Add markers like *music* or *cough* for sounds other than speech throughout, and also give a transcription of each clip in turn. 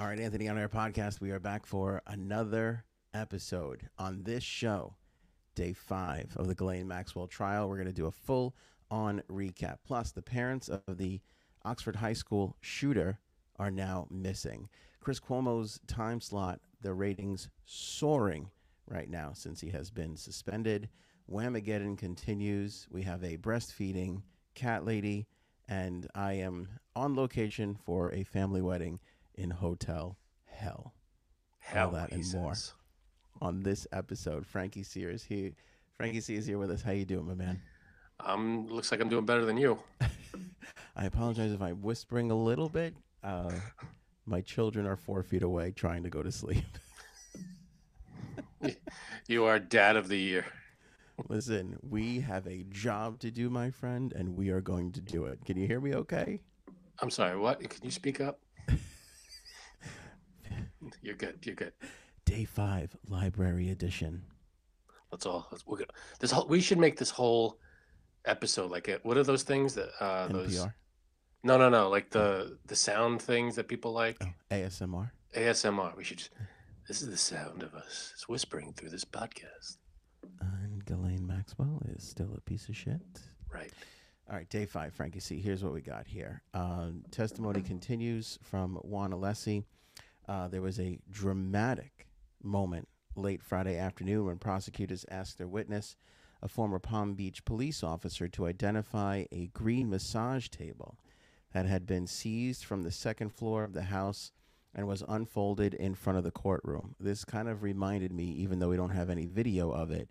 All right, Anthony On Air podcast, we are back for another episode on this show, day five of the Ghislaine Maxwell trial. We're going to do a full on recap. Plus, the parents of the Oxford High School shooter are now missing. Chris Cuomo's time slot, the ratings soaring right now since he has been suspended. Whamageddon continues. We have a breastfeeding cat lady, and I am on location for a family wedding in Hotel Hell. Hell, All that and more on this episode. Frankie Sears here. Frankie C is here with us. How you doing, my man? Um, looks like I'm doing better than you. *laughs* I apologize if I'm whispering a little bit. Uh, my children are four feet away trying to go to sleep. *laughs* *laughs* You are dad of the year. Listen, we have a job to do, my friend, and we are going to do it. Can you hear me okay? I'm sorry. What? Can you speak up? *laughs* You're good. You're good. Day five, library edition. That's all. That's, we're gonna, this whole, we should make this whole episode like it. What are those things that uh those? NPR. No, no, no. Like the the sound things that people like. Oh, ASMR. ASMR. We should. Just, this is the sound of us. It's whispering through this podcast. And Ghislaine Maxwell is still a piece of shit. Right. All right, day five, Frankie See, Here's what we got here. Um, testimony continues from Juan Alessi. Uh, there was a dramatic moment late Friday afternoon when prosecutors asked their witness, a former Palm Beach police officer, to identify a green massage table that had been seized from the second floor of the house and was unfolded in front of the courtroom. This kind of reminded me, even though we don't have any video of it,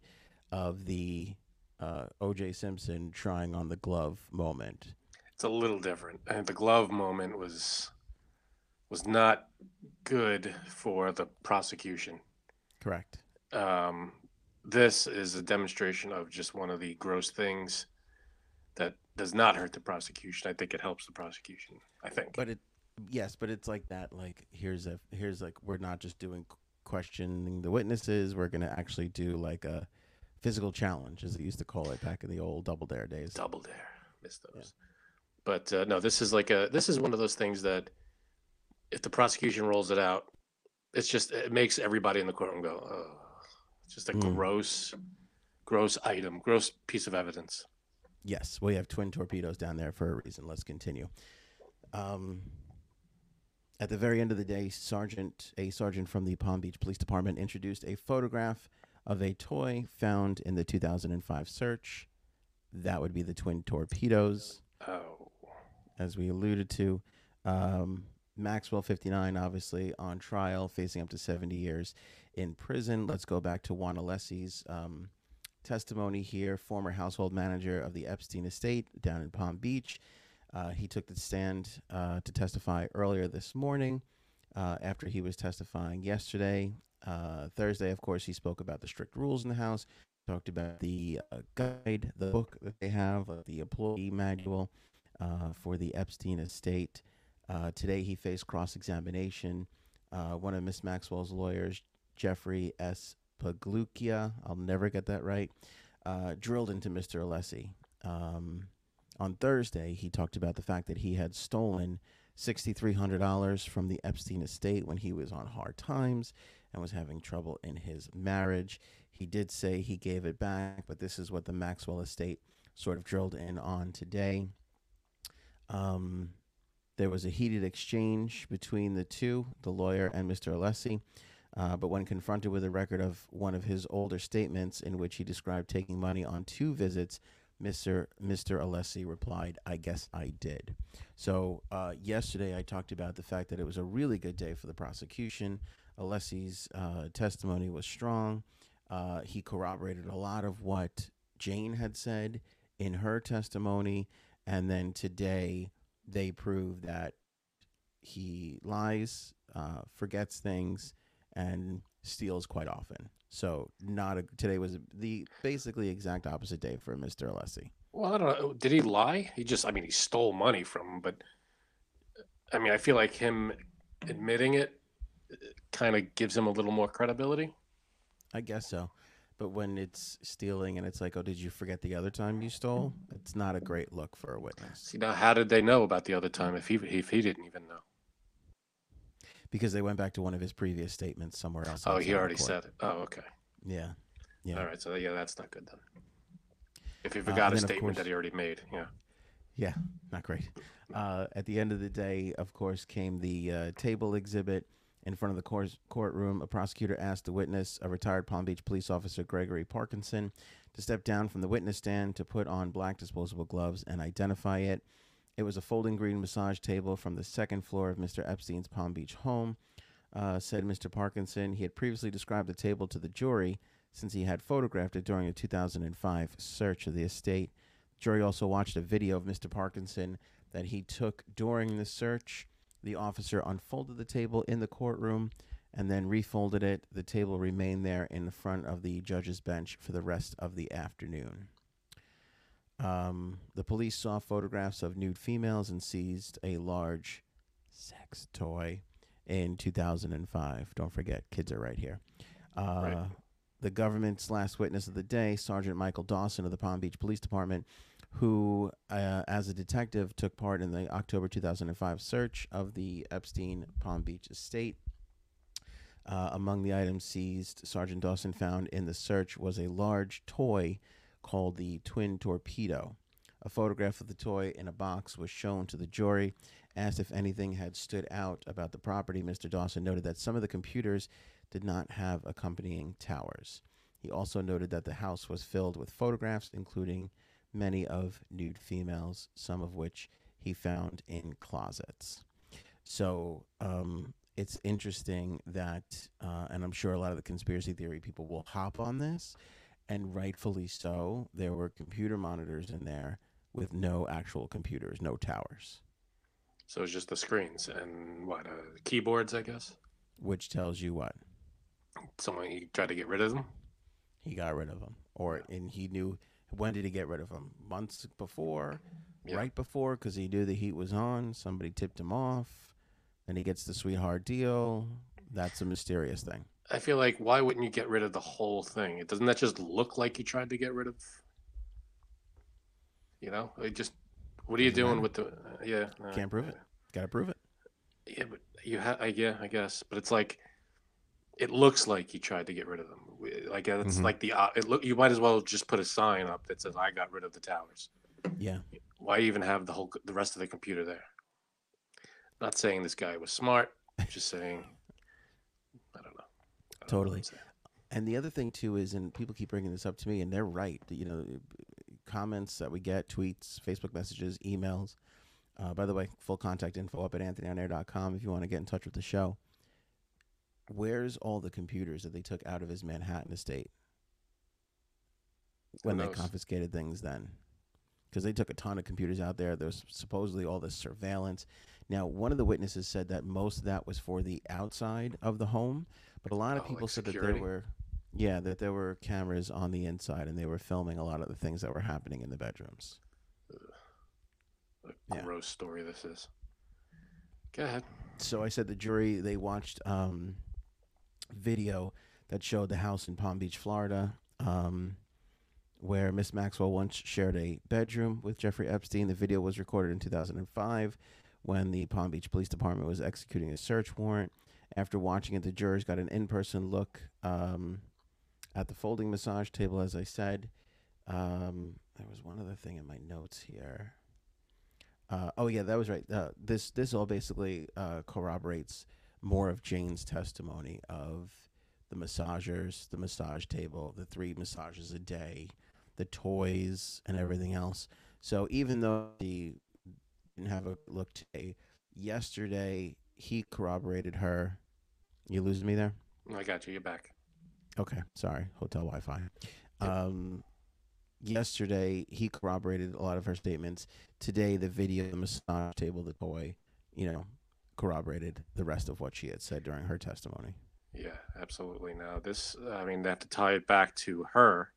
of the uh, O.J. Simpson trying on the glove moment. It's a little different. And the glove moment was was not good for the prosecution. Correct. Um, this is a demonstration of just one of the gross things that does not hurt the prosecution. I think it helps the prosecution. I think. But it, yes, but it's like that. Like here's a here's like we're not just doing questioning the witnesses. We're gonna actually do like a physical challenge, as they used to call it back in the old Double Dare days. Double dare, miss those. But uh, no, this is like a this is one of those things that if the prosecution rolls it out, it's just it makes everybody in the courtroom go, oh, it's just a Mm. gross, gross item, gross piece of evidence. Yes, we have twin torpedoes down there for a reason. Let's continue. Um, at the very end of the day, Sergeant a sergeant from the Palm Beach Police Department introduced a photograph of a toy found in the 2005 search. That would be the twin torpedoes, Oh, as we alluded to. Um, Maxwell 59, obviously on trial, facing up to 70 years in prison. Let's go back to Juan Alessi's um, testimony here. Former household manager of the Epstein estate down in Palm Beach. Uh, he took the stand uh, to testify earlier this morning uh, after he was testifying yesterday. Uh, Thursday, of course, he spoke about the strict rules in the house, talked about the uh, guide, the book that they have, uh, the employee manual for the Epstein estate. Uh, today, he faced cross examination. Uh, one of Miss Maxwell's lawyers, Jeffrey S. Pagliuca, I'll never get that right, uh, drilled into Mr. Alessi. Um, on Thursday, he talked about the fact that he had stolen $6,300 from the Epstein estate when he was on hard times and was having trouble in his marriage. He did say he gave it back, but this is what the Maxwell estate sort of drilled in on today. Um, there was a heated exchange between the two, the lawyer and Mr. Alessi. Uh, but when confronted with a record of one of his older statements in which he described taking money on two visits, Mr. Mr. Alessi replied, I guess I did. So uh, yesterday I talked about the fact that it was a really good day for the prosecution. Alessi's uh, testimony was strong. Uh, he corroborated a lot of what Jane had said in her testimony. And then today they prove that he lies, uh, forgets things, and steals quite often. So not a, today was the basically exact opposite day for Mr. Alessi. well, I don't know. Did he lie? He just, I mean, he stole money from him, but I mean, I feel like him admitting it kind of gives him a little more credibility. I guess so. But when it's stealing and it's like, oh, did you forget the other time you stole? It's not a great look for a witness. See, now, how did they know about the other time if he if he didn't even know? because they went back to one of his previous statements somewhere else. Oh, he already court. said it. Oh, okay. Yeah, yeah, All right. So yeah, that's not good then. If he Uh, forgot and a statement that he already made, yeah. yeah. Not great. Uh, at the end of the day, of course, came the uh, table exhibit in front of the court- courtroom. A prosecutor asked the witness, a retired Palm Beach police officer Gregory Parkinson, to step down from the witness stand to put on black disposable gloves and identify it. It was a folding green massage table from the second floor of Mr. Epstein's Palm Beach home. Uh, said Mr. Parkinson. He had previously described the table to the jury since he had photographed it during a 2005 search of the estate. jury also watched a video of Mr. Parkinson that he took during the search. The officer unfolded the table in the courtroom and then refolded it. The table remained there in the front of the judge's bench for the rest of the afternoon. Um, the police saw photographs of nude females and seized a large sex toy in 2005. Don't forget, kids are right here. Uh, Right. The government's last witness of the day, Sergeant Michael Dawson of the Palm Beach Police Department, who, uh, as a detective, took part in the October 2005 search of the Epstein Palm Beach estate. Uh, among the items seized, Sergeant Dawson found in the search was a large toy called the Twin Torpedo. A photograph of the toy in a box was shown to the jury. Asked if anything had stood out about the property, Mr. Dawson noted that some of the computers did not have accompanying towers. He also noted that the house was filled with photographs, including many of nude females, some of which he found in closets. So um, it's interesting that, uh, and I'm sure a lot of the conspiracy theory people will hop on this, and rightfully so. There were computer monitors in there with no actual computers, no towers, So it's just the screens and what uh, keyboards, I guess. which tells you what Someone he tried to get rid of them. he got rid of them, or and he knew when did he get rid of them? Months before, Yeah. right before, because he knew the heat was on. Somebody tipped him off. Then he gets the sweetheart deal. That's a mysterious thing. I feel like why wouldn't you get rid of the whole thing? It doesn't that just look like you tried to get rid of? You know, it just. What are you doing with the? Uh, yeah, no, Can't prove it. Got to prove it. Yeah, but you have. Yeah, I guess, but it's like, it looks like you tried to get rid of them. Like it's Mhm. like the. uh, It look. You might as well just put a sign up that says, "I got rid of the towers." Yeah. Why even have the whole the rest of the computer there? Not saying this guy was smart. Just saying. I don't know. I don't Totally. I'm. And the other thing too is, and people keep bringing this up to me, and they're right. You know, comments that we get, tweets, Facebook messages, emails. Uh, by the way, full contact info up at anthonyonair.com if you want to get in touch with the show. Where's all the computers that they took out of his Manhattan estate when they confiscated things then? Because they took a ton of computers out there. There's supposedly all this surveillance. Now, one of the witnesses said that most of that was for the outside of the home, but a lot of Oh, people like said that there were, yeah, that there were cameras on the inside and they were filming a lot of the things that were happening in the bedrooms. a Yeah. gross story this is. Go ahead. So I said the jury they watched um, video that showed the house in Palm Beach, Florida, um, where Miss Maxwell once shared a bedroom with Jeffrey Epstein. The video was recorded in 2005 when the Palm Beach Police Department was executing a search warrant. After watching it, the jurors got an in-person look um, at the folding massage table. As I said, um, there was one other thing in my notes here. Uh, oh yeah, that was right. Uh, this this all basically uh, corroborates more of Jane's testimony of the massagers, the massage table, the three massages a day, the toys, and everything else. So even though he didn't have a look today, yesterday he corroborated her. You losing me there? I got you. You're back. Okay, sorry, hotel Wi-Fi. Yep. Um, yesterday he corroborated a lot of her statements. Today, the video, the massage table, the toy, you know, corroborated the rest of what she had said during her testimony. Yeah, absolutely. Now this, I mean, they have to tie it back to her.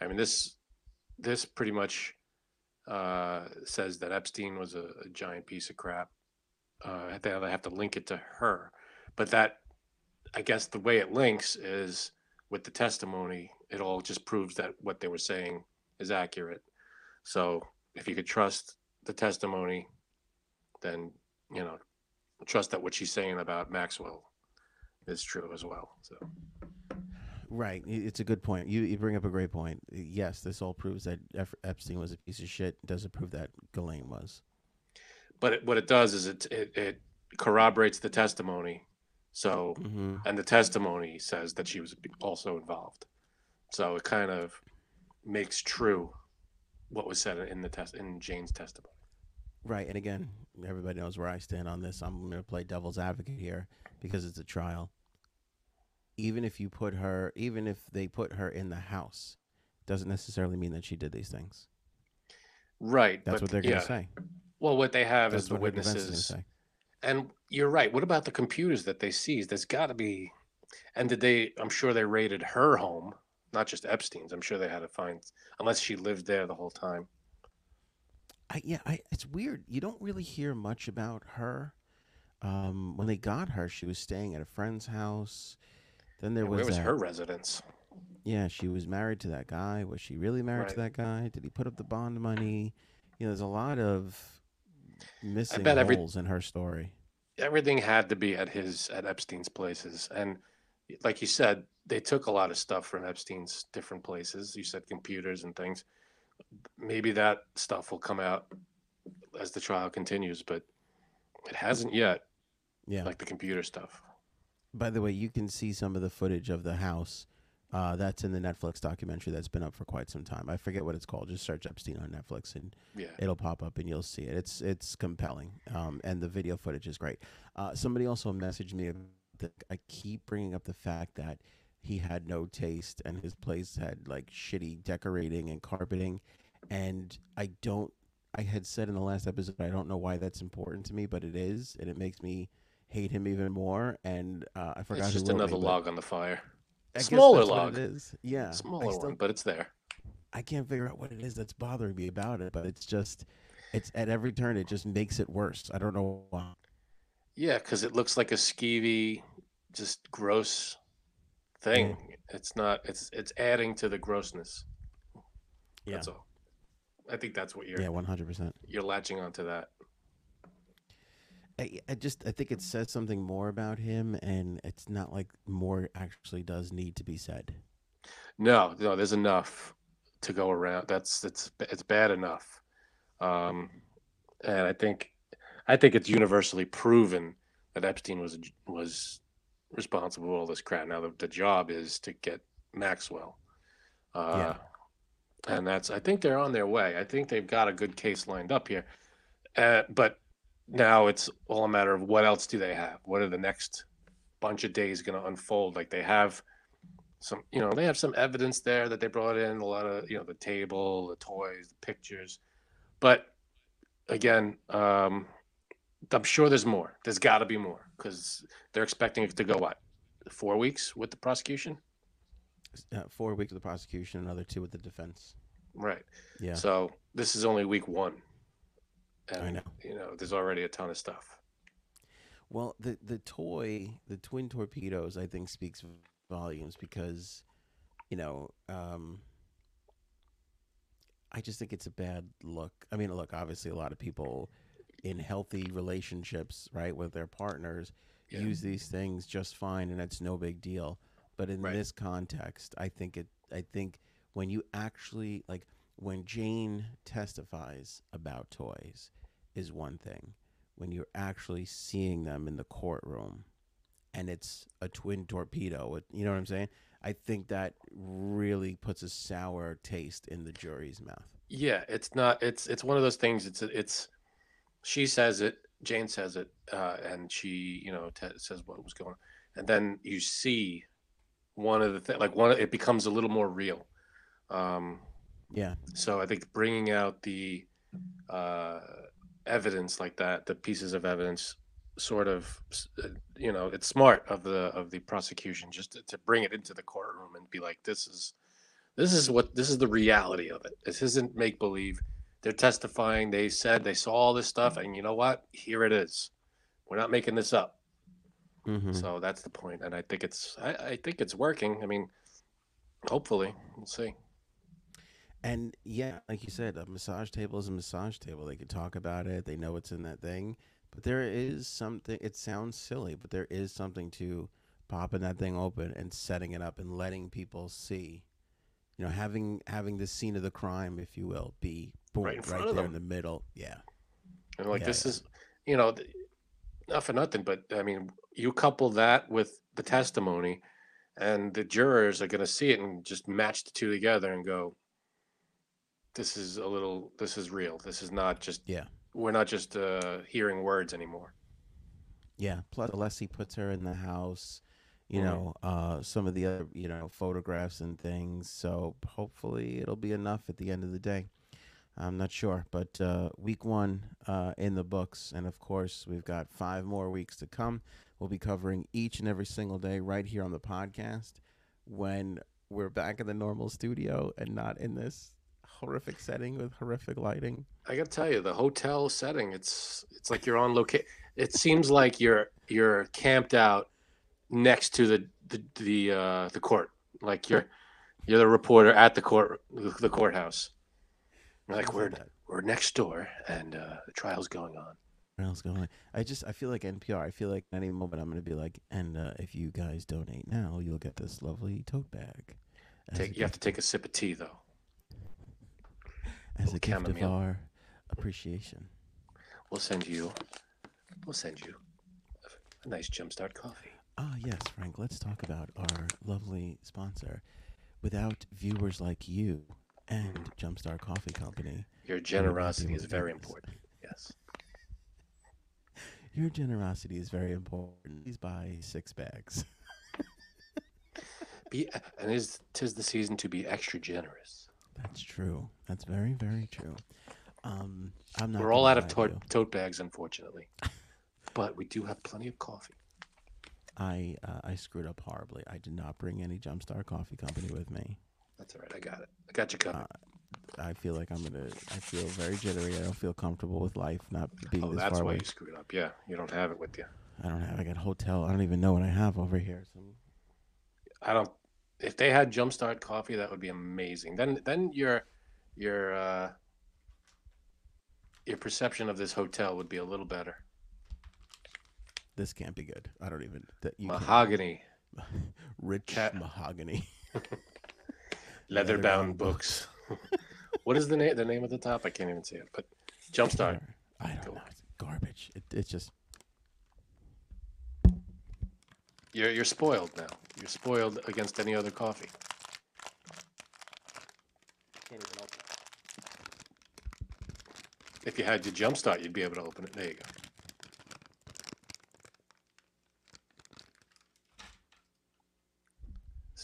I mean, this, this pretty much uh, says that Epstein was a, a giant piece of crap. Uh, they have to link it to her, but that, I guess, the way it links is with the testimony. It all just proves that what they were saying is accurate. So if you could trust the testimony, then you know, trust that what she's saying about Maxwell is true as well. So Right. It's a good point. You, you bring up a great point. Yes, this all proves that Epstein was a piece of shit. Doesn't prove that Ghislaine was. but it, what it does is it, it it corroborates the testimony. So Mm-hmm. and the testimony says that she was also involved. So it kind of makes true what was said in the test in Jane's testimony. Right. And again, everybody knows where I stand on this. I'm going to play devil's advocate here because it's a trial. Even if you put her, even if they put her in the house, doesn't necessarily mean that she did these things. Right. That's what they're going yeah. to say. Well, what they have That's is the what her defense is gonna witnesses. And you're right. What about the computers that they seized? There's got to be. And did they? I'm sure they raided her home, not just Epstein's. I'm sure they had to find, unless she lived there the whole time. I, yeah, I, it's weird. You don't really hear much about her. Um, when they got her, she was staying at a friend's house. Then there And was, where was that- her residence? Yeah, she was married to that guy. Was she really married to that guy? Did he put up the bond money? You know, there's a lot of missing bet every- holes in her story. Everything had to be at his at Epstein's places, and like you said, they took a lot of stuff from Epstein's different places. You said computers and things. Maybe that stuff will come out as the trial continues, but it hasn't yet. Yeah. Like the computer stuff. By the way, you can see some of the footage of the house. Uh, that's in the Netflix documentary that's been up for quite some time. I forget what it's called. Just search Epstein on Netflix and Yeah. it'll pop up and you'll see it. It's it's compelling, um, and the video footage is great. Uh, somebody also messaged me I keep bringing up the fact that he had no taste and his place had like shitty decorating and carpeting, and I don't. I had said in the last episode I don't know why that's important to me, but it is, and it makes me hate him even more. And uh, I forgot It's just me, another but log on the fire. I Smaller log. it is. Yeah, Smaller still one, but it's there. I can't figure out what it is that's bothering me about it, but it's just, it's at every turn, it just makes it worse. I don't know why. Yeah, because it looks like a skeevy, just gross thing. It's not. It's it's adding to the grossness. Yeah. That's all. I think that's what you're Yeah, one hundred percent. you're latching onto that. I, I just, I think it says something more about him, and it's not like more actually does need to be said. No, no, there's enough to go around. That's it's it's bad enough. Um, and I think I think it's universally proven that Epstein was was responsible for all this crap. Now the, the job is to get Maxwell. Uh, Yeah. And that's I think they're on their way. I think they've got a good case lined up here. Uh, but now it's all a matter of what else do they have? What are the next bunch of days going to unfold? Like they have some you know they have some evidence there that they brought in a lot of you know the table the toys the pictures but again um i'm sure there's more there's got to be more because they're expecting it to go what four weeks with the prosecution Uh, four weeks with the prosecution, another two with the defense. right Yeah, so this is only week one and I know. you know there's already a ton of stuff Well, the the toy, the twin torpedoes, I think speaks volumes because, you know, um, I just think it's a bad look. I mean, look, obviously, a lot of people in healthy relationships, right, with their partners, Yeah. use these things just fine, and it's no big deal. But in Right. this context, I think it. I think when you actually like when Jane testifies about toys, is one thing when you're actually seeing them in the courtroom and it's a twin torpedo you know what i'm saying i think that really puts a sour taste in the jury's mouth Yeah, it's not. It's it's one of those things. It's it's. She says it. Jane says it, uh, and she you know te- says what was going on, and then you see one of the things, like one. It becomes a little more real. Um, yeah so I think bringing out the uh, evidence like that, the pieces of evidence, sort of, uh, you know, it's smart of the of the prosecution just to, to bring it into the courtroom and be like, this is this is what this is the reality of it. This isn't make believe. They're testifying. They said they saw all this stuff, and you know what? Here it is. We're not making this up. hmm So that's the point, and I think it's I, I think it's working. I mean, hopefully, we'll see. and yeah like you said a massage table is a massage table they could talk about it they know it's in that thing But there is something. It sounds silly, but there is something to popping that thing open and setting it up and letting people see. You know, having having the scene of the crime, if you will, be boom, Right in right, of there them. in the middle. Yeah, And like Yeah, this yeah. is, you know, not for nothing, but I mean, you couple that with the testimony, and the jurors are going to see it and just match the two together and go, "This is a little. This is real. This is not just. Yeah. We're not just uh, hearing words anymore." yeah. Plus, Alessi puts her in the house. You Mhm. know, uh, some of the other, you know, photographs and things. So hopefully, it'll be enough at the end of the day. I'm not sure, but uh, week one uh, in the books, and of course, we've got five more weeks to come. We'll be covering each and every single day right here on the podcast when we're back in the normal studio and not in this horrific setting with horrific lighting. I got to tell you, the hotel setting. It's it's like you're on location. It seems like you're you're camped out next to the the the uh, the court. Like you're you're the reporter at the court the courthouse. Like we're that. we're next door and uh, the trial's going on. Else going on? I just I feel like NPR. I feel like at any moment I'm going to be like, and uh, if you guys donate now, you'll get this lovely tote bag. Take, you have to take a sip of tea though. as a little gift of chamomile. our appreciation. We'll send you we'll send you a nice jumpstart coffee. Ah, yes, Frank. Let's talk about our lovely sponsor. Without viewers like you and Jumpstart Coffee Company, Your generosity is very important. Yes. *laughs* your generosity is very important. Please buy six bags. Be and is tis the season to be extra generous. That's true. That's very, very true. Um, I'm not. We're all out of to tote, tote bags, unfortunately. *laughs* but we do have plenty of coffee. I uh, I screwed up horribly. I did not bring any Jumpstart Coffee Company with me. That's all right. I got it. I got you covered. Uh, I feel like I'm gonna. I feel very jittery. I don't feel comfortable with life not being oh, this that's far why away. you screwed up. Yeah, you don't have it with you. I don't have. I got hotel. I don't even know what I have over here. So I don't. If they had Jumpstart coffee, that would be amazing. Then, then your, your, uh, your perception of this hotel would be a little better. this can't be good. I don't even. That you Mahogany, *laughs* rich Cat- mahogany. *laughs* leather Leather-bound bound books. *laughs* what is the name? The name of the top? I can't even see it. But Jumpstart. I don't Go. know. It's garbage. It, it's just. You're you're spoiled now. You're spoiled against any other coffee. Can't even open it. If you had your jumpstart, you'd be able to open it. There you go.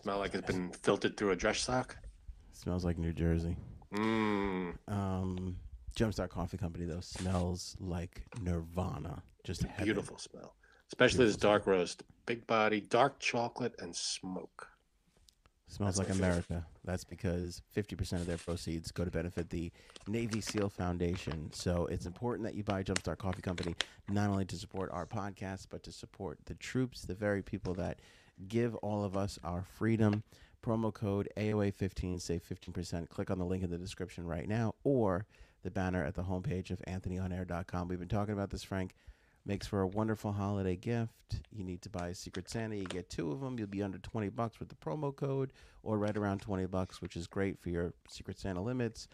Smell like it's been filtered through a dress sock. Smells like New Jersey. Mmm. Um, Jumpstart Coffee Company though smells like Nirvana. Just heaven. Beautiful smell. Especially this Beautiful dark roast. Big body, dark chocolate, and smoke. Smells That's like my favorite. America. That's because 50% of their proceeds go to benefit the Navy SEAL Foundation. So it's important that you buy Jumpstart Coffee Company, not only to support our podcast, but to support the troops, the very people that give all of us our freedom. Promo code AOA15, save 15%. Click on the link in the description right now or the banner at the homepage of anthonyonair.com. We've been talking about this, Frank. Makes for a wonderful holiday gift. You need to buy a Secret Santa. You get two of them. You'll be under 20 bucks with the promo code or right around 20 bucks, which is great for your Secret Santa limits.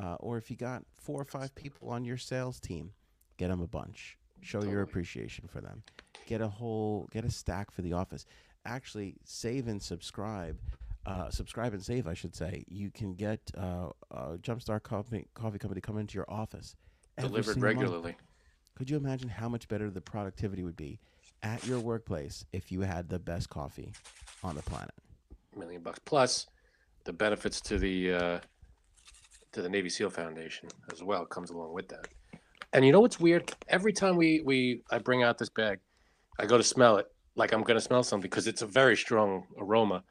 Uh, or if you got four or five people on your sales team, get them a bunch. Show your appreciation for them. Get a whole, get a stack for the office. Actually, save and subscribe. Uh, subscribe and save, I should say. You can get uh, uh, Jumpstart Coffee, Coffee Company come into your office. Delivered single month. regularly. Could you imagine how much better the productivity would be at your workplace if you had the best coffee on the planet? A million bucks plus the benefits to the uh, to the Navy SEAL Foundation as well comes along with that. And you know what's weird? Every time we we I bring out this bag, I go to smell it like I'm going to smell something because it's a very strong aroma.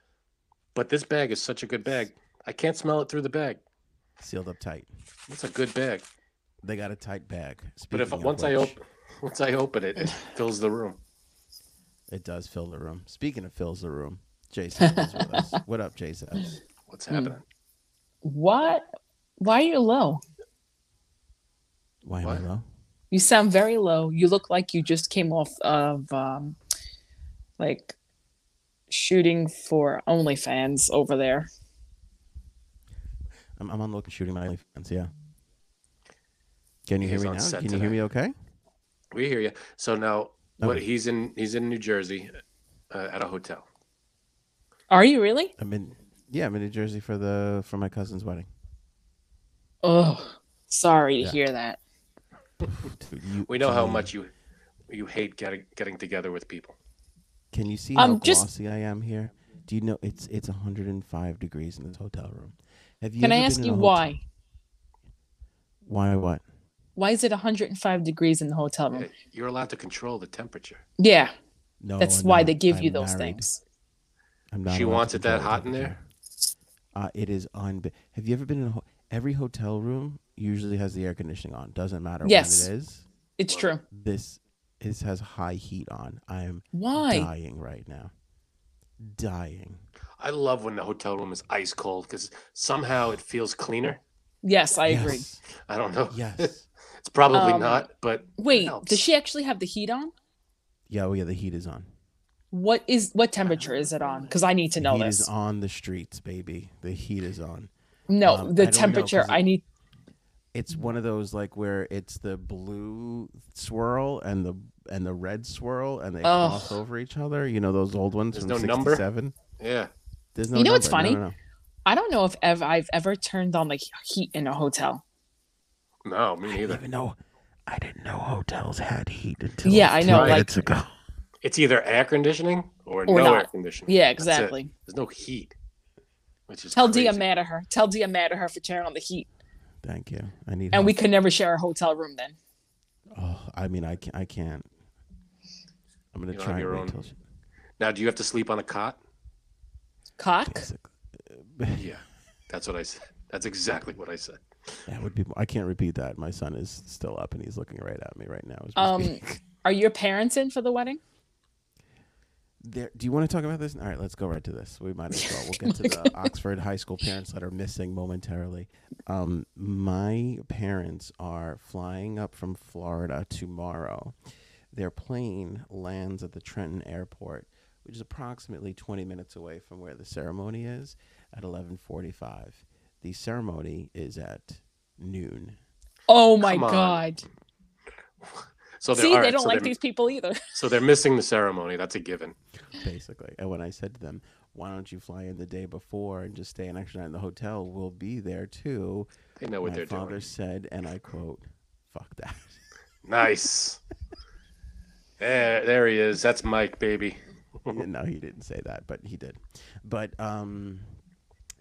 But this bag is such a good bag. I can't smell it through the bag. Sealed up tight. It's a good bag. They got a tight bag. But if Speaking of once I open once I open it, it fills the room. it does fill the room. Speaking of fills the room, Jason is with us. *laughs* What up, Jason? What's happening? What? Why are you low? Why am What? I low? You sound very low. You look like you just came off of um, like shooting for OnlyFans over there. I'm, I'm on looking shooting my OnlyFans. Yeah. Can you He's hear me now? set Can you hear me? Okay. We hear you. So now, what he's in he's in New Jersey uh, at a hotel. Are you really? I'm in. Yeah, I'm in New Jersey for the for my cousin's wedding. Oh, sorry to Yeah. hear that. *laughs* Dude, you- We know how much you you hate getting getting together with people. Can you see Um, how just- glossy I am here? Do you know it's it's 105 degrees in this hotel room? Have you? Can I ask you hotel- why? Why what? Why is it 105 degrees in the hotel room? Uh, You're allowed to control the temperature. Yeah, No, that's I'm why not. they give you I'm those married. things. I'm not She wants it that hot in there? Uh, it is on. Have you ever been in a ho- every hotel room? Usually has the air conditioning on. Doesn't matter Yes. when it is. It's true. This this has high heat on. I am Why? dying right now. Dying. I love when the hotel room is ice cold because somehow it feels cleaner. Yes, I agree. I don't know. Yes. *laughs* it's probably Um, not, but Wait, does she actually have the heat on? Yeah. Oh yeah. The heat is on. What is what temperature is it on? Because I need to The know heat this. is on the streets, baby. The heat is on. No, Um, the don't know, it- I need. It's one of those like where it's the blue swirl and the and the red swirl and they Oh. cross over each other. You know those old ones There's from no number? '67. Yeah. There's no. You know what's number. No, funny? no, no. I don't know if ever I've ever turned on the heat in a hotel. No, me I didn't neither. even know. I didn't know hotels had heat until Yeah, I know, like- minutes ago. It's either air conditioning or, Or no not. air conditioning. Yeah, exactly. There's no heat, which is Tell crazy. Dia mad at her. Tell Dia mad at her for turning on the heat. Thank you. I need. And we could never share a hotel room then. Oh, I mean, I can't. I can't. I'm gonna You try your own- she, Now, do you have to sleep on a cot? Cock? basically. *laughs* Yeah, that's what I said. That's exactly what I said. That would be. I can't repeat that. My son is still up and he's looking right at me right now. as Um. *laughs* Are your parents in for the wedding? There, do you want to talk about this? All right, let's go right to this. We might as well. We'll get to *laughs* the Oxford High School parents that are missing momentarily. Um, my parents are flying up from Florida tomorrow. Their plane lands at the Trenton Airport, which is approximately 20 minutes away from where the ceremony is at 11:45. The ceremony is at noon. Oh my Come on. god. *laughs* So they're, See, all they don't so like these people either. *laughs* So they're missing the ceremony. That's a given. basically. And when I said to them, "Why don't you fly in the day before and just stay an extra night in the hotel? We'll be there too." They know what My they're doing. My father said, and I quote, "Fuck that." *laughs* Nice. There, there he is. That's Mike, baby. *laughs* no, he didn't say that, but he did. But um,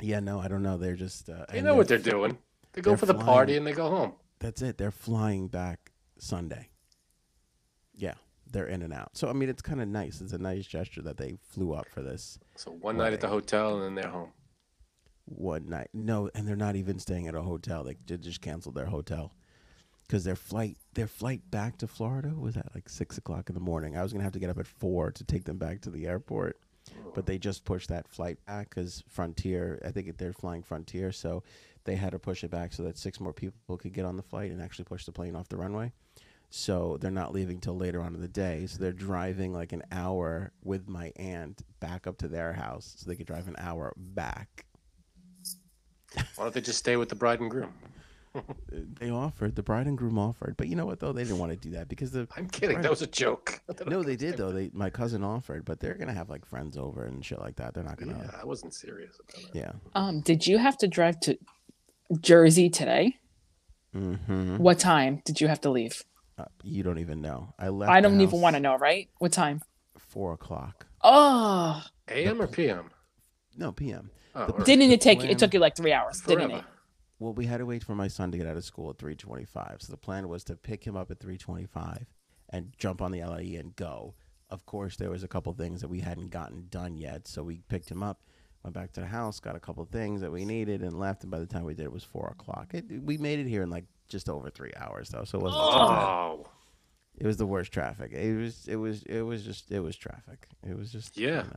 yeah, no, I don't know. They're just uh, They and know what they're doing. They go for the flying. party and they go home. That's it. They're flying back Sunday. Yeah, they're in and out. So I mean, it's kind of nice. It's a nice gesture that they flew up for this So one night at the hotel and then they're home. one night. No, and they're not even staying at a hotel. They ju- just canceled their hotel because their flight their flight back to Florida was at like six o'clock in the morning. I was gonna have to get up at four to take them back to the airport, but they just pushed that flight back because Frontier. I think they're flying Frontier, so they had to push it back so that six more people could get on the flight and actually push the plane off the runway. So they're not leaving till later on in the day. So they're driving like an hour with my aunt back up to their house, so they could drive an hour back. Why don't they just stay with the bride and groom? *laughs* They offered the bride and groom offered, but you know what though they didn't want to do that because the I'm kidding. Right. That was a joke. *laughs* no they did though they my cousin offered, but they're gonna have like friends over and shit like that. They're not gonna I wasn't serious about it. yeah. Um, did you have to drive to Jersey today? Mm-hmm. What time did you have to leave? Uh, you don't even know. I left. I don't even want to know, right? What time? Four o'clock. Oh, AM or PM? No p.m. Oh, The- didn't it take? plan- It took you like three hours, didn't it? Well, we had to wait for my son to get out of school at 3:25. So the plan was to pick him up at 3:25 and jump on the LIE and go. Of course, there was a couple things that we hadn't gotten done yet, so we picked him up, went back to the house, got a couple things that we needed, and left. And by the time we did, it was four o'clock. It, we made it here in like just over three hours, though, so it wasn't. too bad. Oh, It was the worst traffic. It was. It was. It was just. It was traffic. It was just. you Yeah. know.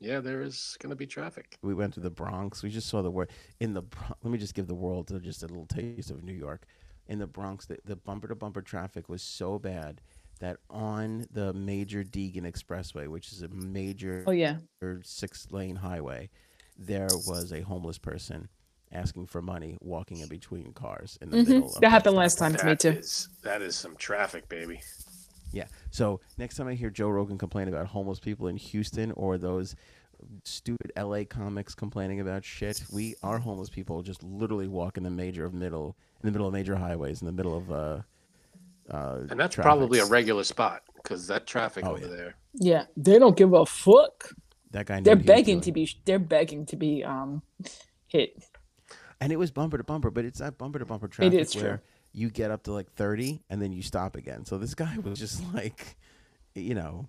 yeah, there is going to be traffic. We went to the Bronx. We just saw the word in the. Bron- Let me just give the world just a little taste of New York. in the Bronx, the, the bumper to bumper traffic was so bad that on the major Deegan Expressway, which is a major Oh yeah. six lane highway, there was a homeless person asking for money walking in between cars in the Mhm. middle. Of That happened last time to me too. is- that is some traffic, baby. Yeah. So next time I hear Joe Rogan complain about homeless people in Houston or those stupid LA comics complaining about shit, we our homeless people just literally walk in the major of middle in the middle of major highways in the middle of uh uh And that's traffic. probably a regular spot because that traffic Oh, over yeah. there. Yeah, they don't give a fuck. that guy They're what he was begging to be. They're begging to be um hit. And it was bumper to bumper, but it's that bumper to bumper traffic is true. where you get up to like 30 and then you stop again. So this guy was just *laughs* like you know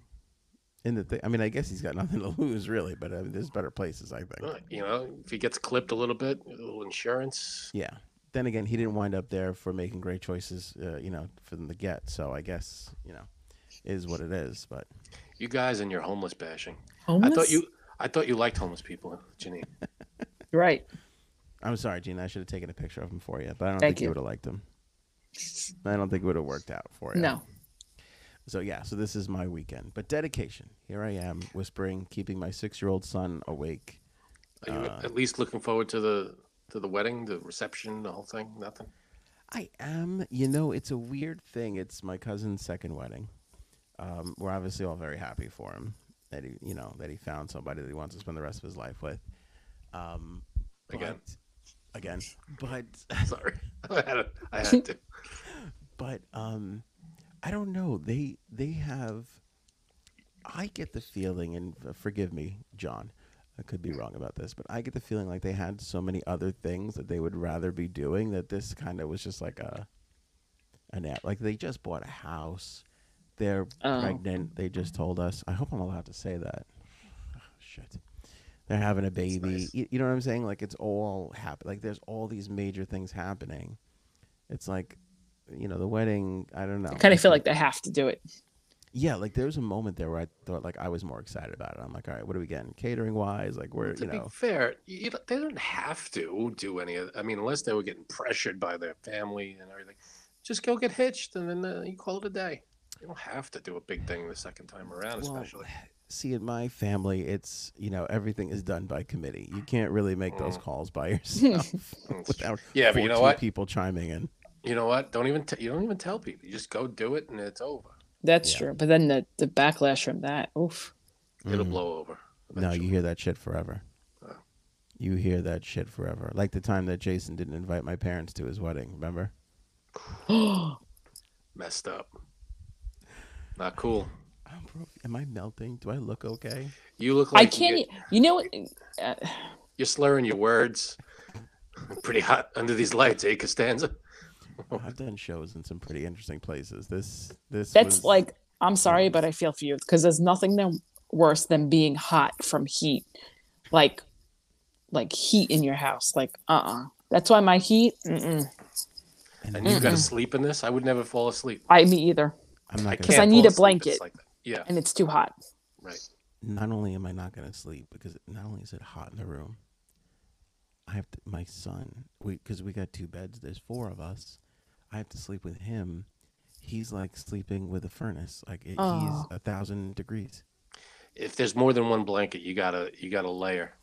in the thing. I mean, I guess he's got nothing to *laughs* lose really, but I mean, there's better places, I think. You know, if he gets clipped a little bit, a little insurance. Yeah. Then again, he didn't wind up there for making great choices, uh, you know, for them to get. So I guess, you know, is what it is. But You guys and your homeless bashing. Homeless? I thought you. I thought you liked homeless people, Janine. *laughs* right. I'm sorry, Gina. I should have taken a picture of him for you, but I don't Thank think you you. would have liked him. I don't think it would have worked out for you. No. So yeah, so this is my weekend. But dedication. Here I am, whispering, keeping my six-year-old son awake. Are you Uh, at least looking forward to the to the wedding, the reception, the whole thing? Nothing. I am. You know, it's a weird thing. It's my cousin's second wedding. Um, we're obviously all very happy for him that he, you know, that he found somebody that he wants to spend the rest of his life with. Um, Again. but- again, but *laughs* Sorry, *laughs* I had, to- had *laughs* to. but um, I don't know. They they have. I get the feeling, and forgive me, John. I could be wrong about this, but I get the feeling like they had so many other things that they would rather be doing that this kind of was just like a an app. Like they just bought a house. They're Oh. pregnant. They just told us. I hope I'm allowed to say that. Oh, shit. They're having a baby. nice. You, you know what I'm saying? Like it's all happen. Like there's all these major things happening. It's like, you know, the wedding. I don't know. I kind of feel think- like they have to do it. yeah, like there was a moment there where I thought like I was more excited about it. I'm like, all right, what are we getting catering wise? Like we're to you be know fair, you, they don't have to do any of. I mean, unless they were getting pressured by their family and everything, just go get hitched and then uh, you call it a day. You don't have to do a big thing the second time around, Well, especially. See in my family it's you know everything is done by committee. You can't really make those Mm. calls by *laughs* yourself without Yeah, but you know 14 what? people chiming in. You know what? Don't even t- you don't even tell people. You just go do it and it's over. That's Yeah. true. But then the, the backlash from that, oof. It'll Mhm. blow over. No, you hear that shit forever. Oh. You hear that shit forever. Like the time that Jason didn't invite my parents to his wedding. Remember? *gasps* messed up. Not cool. Am I melting? Do I look okay? You look like I can't. You e- You know what? Uh, are slurring your words. I'm Pretty hot under these lights, eh, Costanza? *laughs* I've done shows in some pretty interesting places. This this that's was- like, I'm sorry, but I feel for you because there's nothing than worse than being hot from heat, like, like heat in your house. Like, uh, uh That's why my heat. Mm-mm. and And you got to sleep in this? I would never fall asleep. I me either, I'm not Because gonna, I need a blanket. Like that. Yeah, and it's too hot. right. not only am I not going to sleep because not only is it hot in the room, I have to, my son. We because we got two beds. There's four of us. I have to sleep with him. He's like sleeping with a furnace. Like it, he's Oh. a thousand degrees. If there's more than one blanket, you gotta you gotta layer.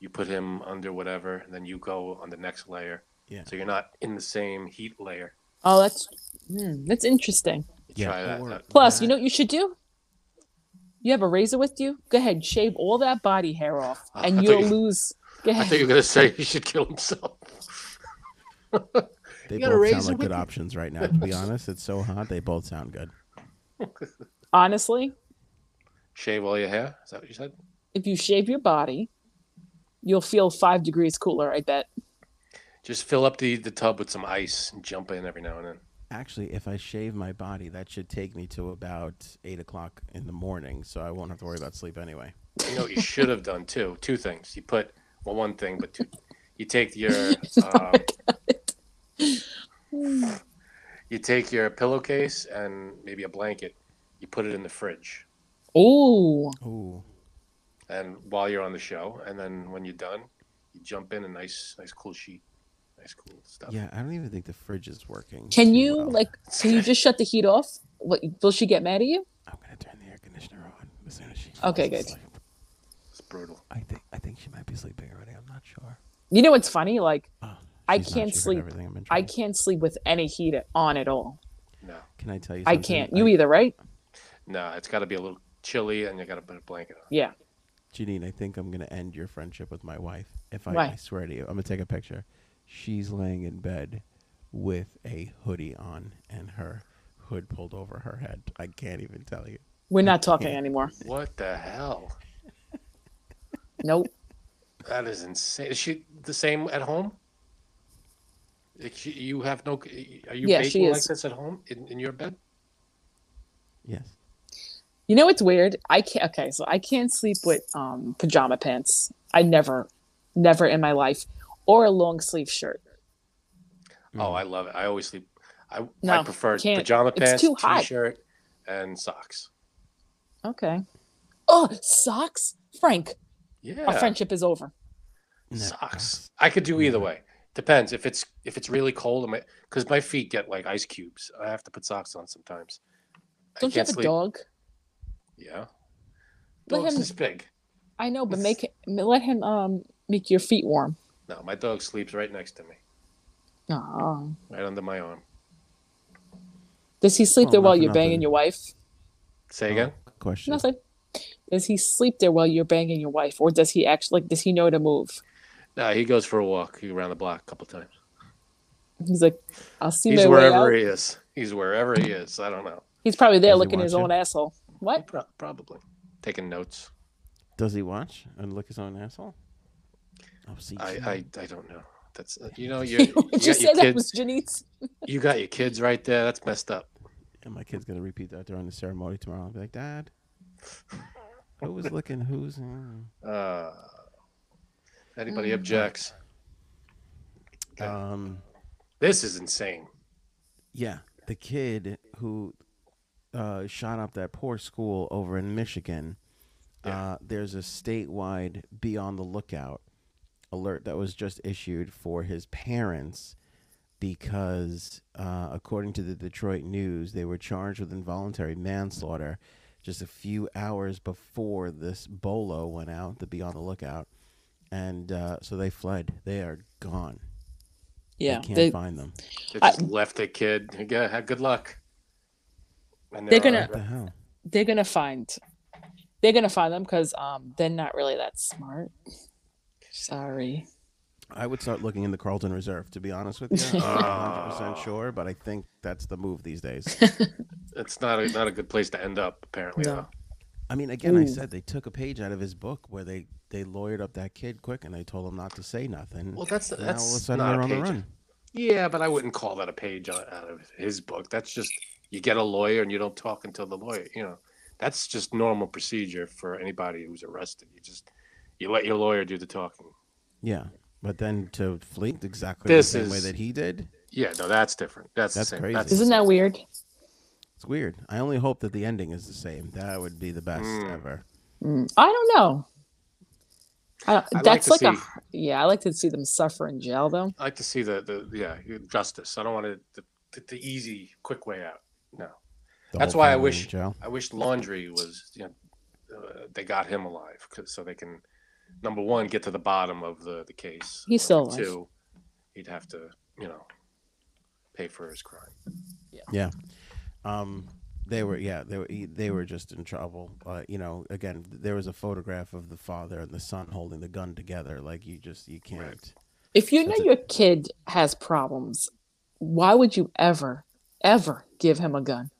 You put him under whatever, and then you go on the next layer. Yeah. So you're not in the same heat layer. Oh, that's hmm, that's interesting. Yeah, try that. or- that- Plus, you know what you should do? You have a razor with you? Go ahead, shave all that body hair off, and thought you'll you- lose. Go I thought ahead. you were gonna say he should kill himself. They You both sound like good you? options right now. To be honest, it's so hot. They both sound good. Honestly, Shave all your hair. Is that what you said? if you shave your body, you'll feel five degrees cooler. I bet. Just fill up the, the tub with some ice and jump in every now and then. Actually, if I shave my body, that should take me to about eight o'clock in the morning, so I won't have to worry about sleep anyway. You know what you should have done too? Two things. You put well one thing, but two you take your *laughs* um, you take your pillowcase and maybe a blanket, you put it in the fridge. Oh, Ooh, And while you're on the show, and then when you're done, you jump in a nice nice cool sheet high school stuff. Yeah, I don't even think the fridge is working. Can you well. like? Can you just shut the heat off? What will she get mad at you? I'm gonna turn the air conditioner on as soon as she. Okay, good. asleep. It's brutal. I think I think she might be sleeping already. I'm not sure. You know what's funny? Like Oh, I can't sleep. Everything I'm in I can't sleep with any heat on at all. No, Can I tell you? Something? I can't. You either, right? no, it's got to be a little chilly, and you got to put a blanket on. Yeah. Janine, I think I'm gonna end your friendship with my wife. If I, I swear to you, I'm gonna take a picture. She's laying in bed with a hoodie on and her hood pulled over her head. I can't even tell you. We're not talking anymore. What the hell? Nope. That is insane. Is she the same at home? She- You have no. Are you Yeah, baking like this at home in, in your bed? Yes. You know it's weird? I can't. Okay, so I can't sleep with um pajama pants. I never, never in my life, or a long sleeve shirt. Oh, I love it. I always sleep. I, no, I prefer can't. pajama pants, too t-shirt, and socks. Okay. Oh, socks, Frank. Yeah, Our friendship is over. No, socks. I could do either Yeah. way. Depends if it's if it's really cold. My because my feet get like ice cubes. I have to put socks on sometimes. Don't you can't have a dog? Yeah, Let dog's him- this big. I know, but make it, let him um make your feet warm. No, my dog sleeps right next to me, Oh. right under my arm. Does he sleep Oh, there while for you're banging nothing. your wife? Say again. Good question. Nothing. Does he sleep there while you're banging your wife, or does he actually like? Does he know to move? No, he goes for a walk. He around the block a couple times. He's like, I'll see He's my way wherever out. he is. He's wherever he is. I don't know. He's probably there Does he looking his watch own it? asshole. What? Pro- probably taking notes. Does he watch and lick his own asshole? Oh, I, I, I don't know. That's uh, you know *laughs* you you *laughs* got you your kids. was Janice? *laughs* You got your kids right there. That's messed up. And my kid's gonna repeat that during the ceremony tomorrow. I'll be like, Dad, who was licking who's? mm." Uh, anybody Mm. objects? Okay. Um, this is insane. yeah, the kid who uh, shot up that poor school over in Michigan. Yeah. Uh, there's a statewide "be on the lookout" alert that was just issued for his parents because, uh, according to the Detroit News, they were charged with involuntary manslaughter just a few hours before this bolo went out. To be on the lookout, and uh, so they fled. They are gone. Yeah, they can't they, find them. They I- just left the kid. You good luck. And They're they're gonna- the they're gonna find they're gonna find them because um they're not really that smart. Sorry. I would start looking in the Carlton Reserve, to be honest with you. *laughs* I'm not ah. 100% Oh. sure, but I think that's the move these days. *laughs* It's not a not a good place to end up. Apparently, No. though. I mean, again, I Ooh. said they took a page out of his book where they, they lawyered up that kid quick and they told him not to say nothing. Well, that's now all of a that's sudden not they're a on the page. run. Yeah, but I wouldn't call that a page out out of his book. That's just you get a lawyer and you don't talk until the lawyer. You know, that's just normal procedure for anybody who's arrested. You just you let your lawyer do the talking. Yeah. But then to flee exactly This the same way that he did, Yeah, no, that's different. That's that's the same. crazy. That's Isn't that weird? it's weird. I only hope that the ending is the same. That would be the best Mm. ever. Mm, I don't know. I don't, I'd that's to like, a yeah. I like to see them suffer in jail though. I like to see the the yeah justice. I don't want it the, the, the easy quick way out. No, The That's why I wish- I wish Laundrie was you know uh, they got him alive 'cause- so they can number one get to the bottom of the the case. He's Or still number alive. Two, he'd have to you know pay for his crime. Yeah. Yeah. Um, they were yeah they were they were just in trouble. Uh, you know, again, there was a photograph of the father and the son holding the gun together. Like you just you can't. Right. If you know That's a- your kid has problems, why would you ever, ever give him a gun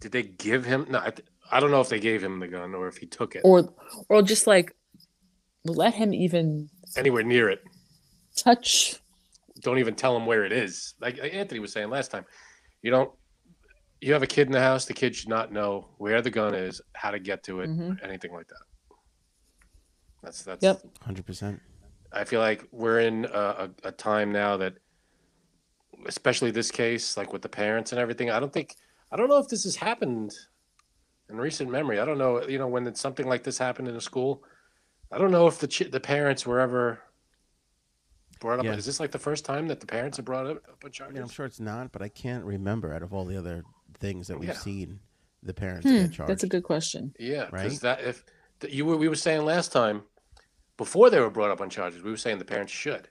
Did they give him? No, I, th- I don't know if they gave him the gun or if he took it or, or just like let him even anywhere near it. touch? Don't even tell him where it is. Like Anthony was saying last time, you don't. You have a kid in the house. The kid should not know where the gun is, how to get to it, Mhm. anything like that. That's that's. Yep. Hundred percent. I feel like we're in a, a, a time now that, especially this case, like with the parents and everything. I don't think I don't know if this has happened in recent memory. I don't know. You know, when it's something like this happened in a school, I don't know if the ch- the parents were ever brought up. Yeah. Is this like the first time that the parents have brought up, up on I charges? mean, I'm sure it's not, but I can't remember out of all the other things that we've Yeah. seen the parents Hmm, get charged. that's a good question. Yeah, because Right? that if that you were we were saying last time before they were brought up on charges, we were saying the parents should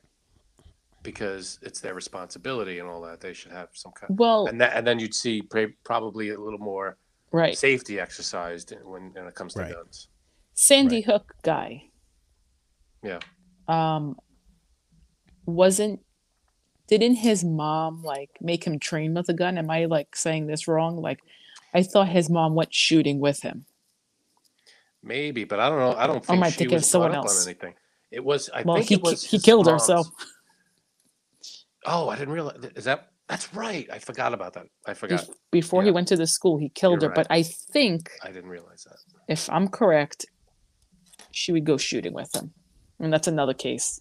because it's their responsibility and all that. They should have some kind. Well, And that, and then you'd see pra- probably a little more right. safety exercised when when it comes to Right. guns. Sandy Right. Hook guy. Yeah. Um wasn't didn't his mom like make him train with a gun? Am I like saying this wrong? Like I thought his mom went shooting with him. Maybe, but I don't know. I don't think I she was someone else? on anything. It was. I Well, think he it was. he killed her, so. Oh, I didn't realize. Is that? That's right. I forgot about that. I forgot. bef- before he went to the school, he killed You're her. But I think I didn't realize that. if I'm correct, she would go shooting with him. And that's another case.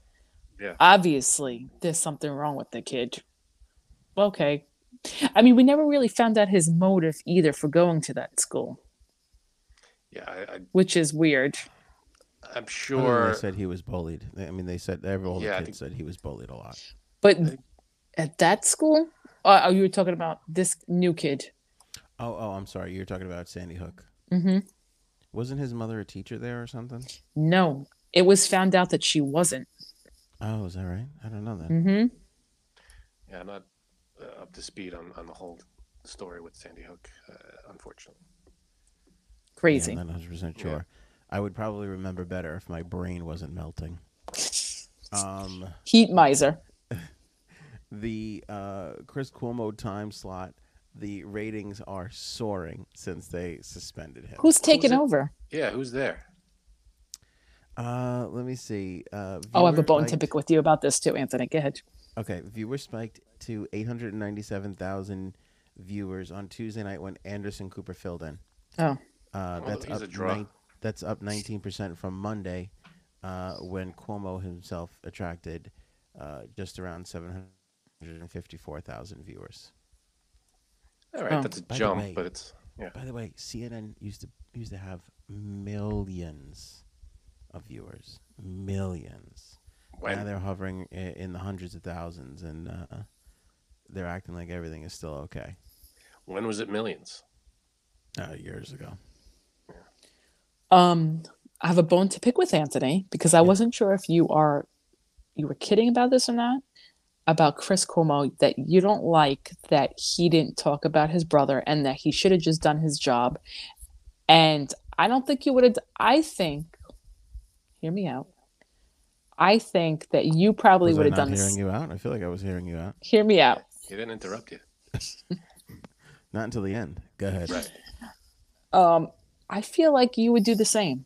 Yeah. Obviously, there's something wrong with the kid. Okay. I mean, we never really found out his motive either for going to that school, Yeah, I, I, which is weird. I'm sure. they said he was bullied. I mean, they said every all the Yeah, I kids said he was bullied a lot. But at that school, uh, oh, you were talking about this new kid. Oh, oh, I'm sorry. You're talking about Sandy Hook. hmm Wasn't his mother a teacher there or something? No, it was found out that she wasn't. Oh, is that right? I don't know that. hmm Yeah, I'm not uh, up to speed on, on the whole story with Sandy Hook, uh, unfortunately. Crazy. Yeah, I'm not 100 percent Yeah. sure. I would probably remember better if my brain wasn't melting. Um, Heat miser. *laughs* the uh, Chris Cuomo time slot, the ratings are soaring since they suspended him. Who's taking it? over? Yeah, who's there? Uh, let me see. Uh, Oh, I have a viewer bone to pick with you about this too, Anthony. Go ahead. Okay, viewer spiked to 897,000 viewers on Tuesday night when Anderson Cooper filled in. Oh, Uh, that's he's up a draw. nine- that's up 19% from Monday, uh, when Cuomo himself attracted uh, just around 754,000 viewers. All right, Oh. that's a By jump, way- but it's yeah. By the way, CNN used to used to have millions of viewers, millions. Now they're hovering in the hundreds of thousands, and uh, they're acting like everything is still okay. When was it millions? Uh, years ago. um, I have a bone to pick with Anthony because I wasn't sure if you are you were kidding about this or not about Chris Cuomo that you don't like that he didn't talk about his brother and that he should have just done his job. And I don't think you would have. I think, hear me out. I think that you probably Was I would have not done this. hearing you out? I feel like I was hearing you out. Hear me out. He didn't interrupt you. *laughs* Not until the end. Go ahead. Right. um, I feel like you would do the same.